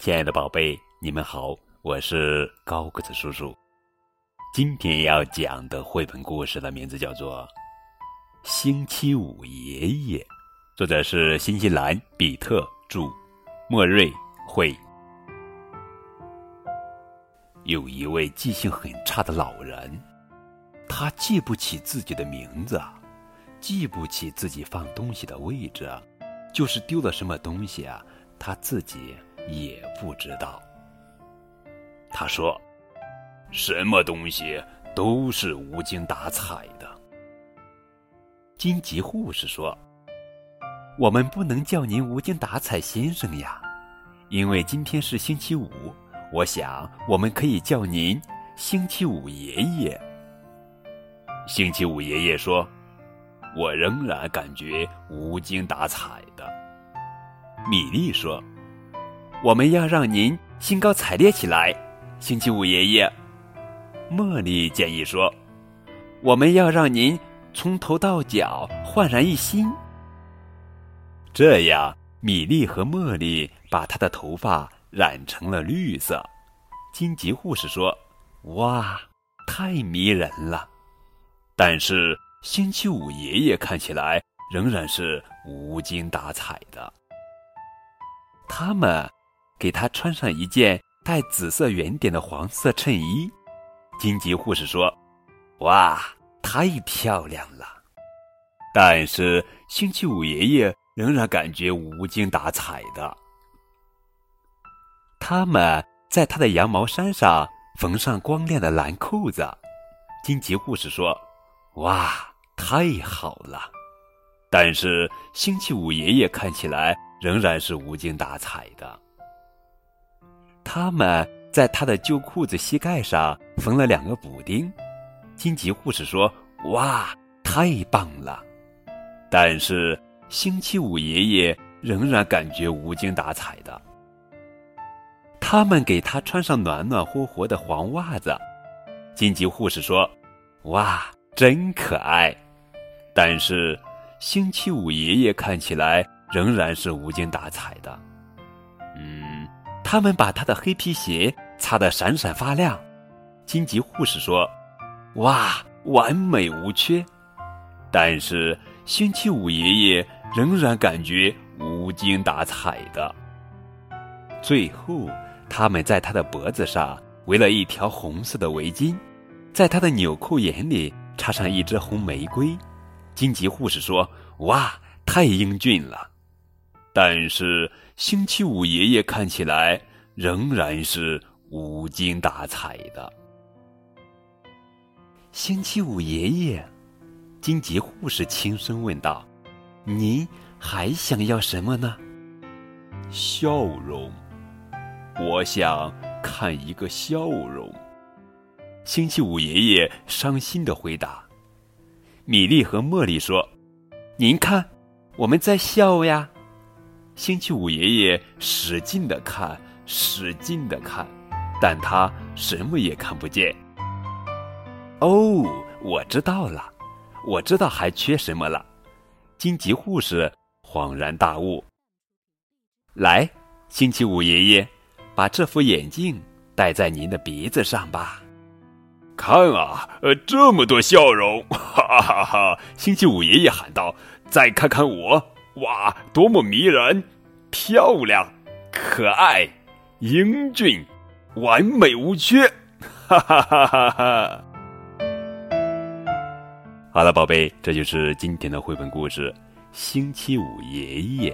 亲爱的宝贝，你们好，我是高个子叔叔。今天要讲的绘本故事的名字叫做《星期五爷爷》，作者是新西兰比特著，莫瑞绘。有一位记性很差的老人，他记不起自己的名字，记不起自己放东西的位置，就是丢了什么东西啊，他自己。也不知道。他说：“什么东西都是无精打采的。”荆棘护士说：“我们不能叫您无精打采先生呀，因为今天是星期五。我想我们可以叫您星期五爷爷。”星期五爷爷说：“我仍然感觉无精打采的。”米莉说。我们要让您兴高采烈起来，星期五爷爷。茉莉建议说：“我们要让您从头到脚焕然一新。”这样，米莉和茉莉把她的头发染成了绿色。荆棘护士说：“哇，太迷人了！”但是，星期五爷爷看起来仍然是无精打采的。他们。给他穿上一件带紫色圆点的黄色衬衣，荆棘护士说：“哇，太漂亮了！”但是星期五爷爷仍然感觉无精打采的。他们在他的羊毛衫上缝上光亮的蓝扣子，荆棘护士说：“哇，太好了！”但是星期五爷爷看起来仍然是无精打采的。他们在他的旧裤子膝盖上缝了两个补丁，荆棘护士说：“哇，太棒了！”但是星期五爷爷仍然感觉无精打采的。他们给他穿上暖暖和和的黄袜子，金吉护士说：“哇，真可爱！”但是星期五爷爷看起来仍然是无精打采的。他们把他的黑皮鞋擦得闪闪发亮，荆棘护士说：“哇，完美无缺。”但是星期五爷爷仍然感觉无精打采的。最后，他们在他的脖子上围了一条红色的围巾，在他的纽扣眼里插上一支红玫瑰。荆棘护士说：“哇，太英俊了。”但是星期五爷爷看起来仍然是无精打采的。星期五爷爷，金吉护士轻声问道：“您还想要什么呢？”笑容，我想看一个笑容。星期五爷爷伤心的回答。米莉和茉莉说：“您看，我们在笑呀。”星期五爷爷使劲的看，使劲的看，但他什么也看不见。哦，我知道了，我知道还缺什么了。荆棘护士恍然大悟。来，星期五爷爷，把这副眼镜戴在您的鼻子上吧。看啊，呃，这么多笑容，哈哈哈！星期五爷爷喊道：“再看看我。”哇，多么迷人、漂亮、可爱、英俊、完美无缺！哈哈哈哈哈！好了，宝贝，这就是今天的绘本故事《星期五爷爷》。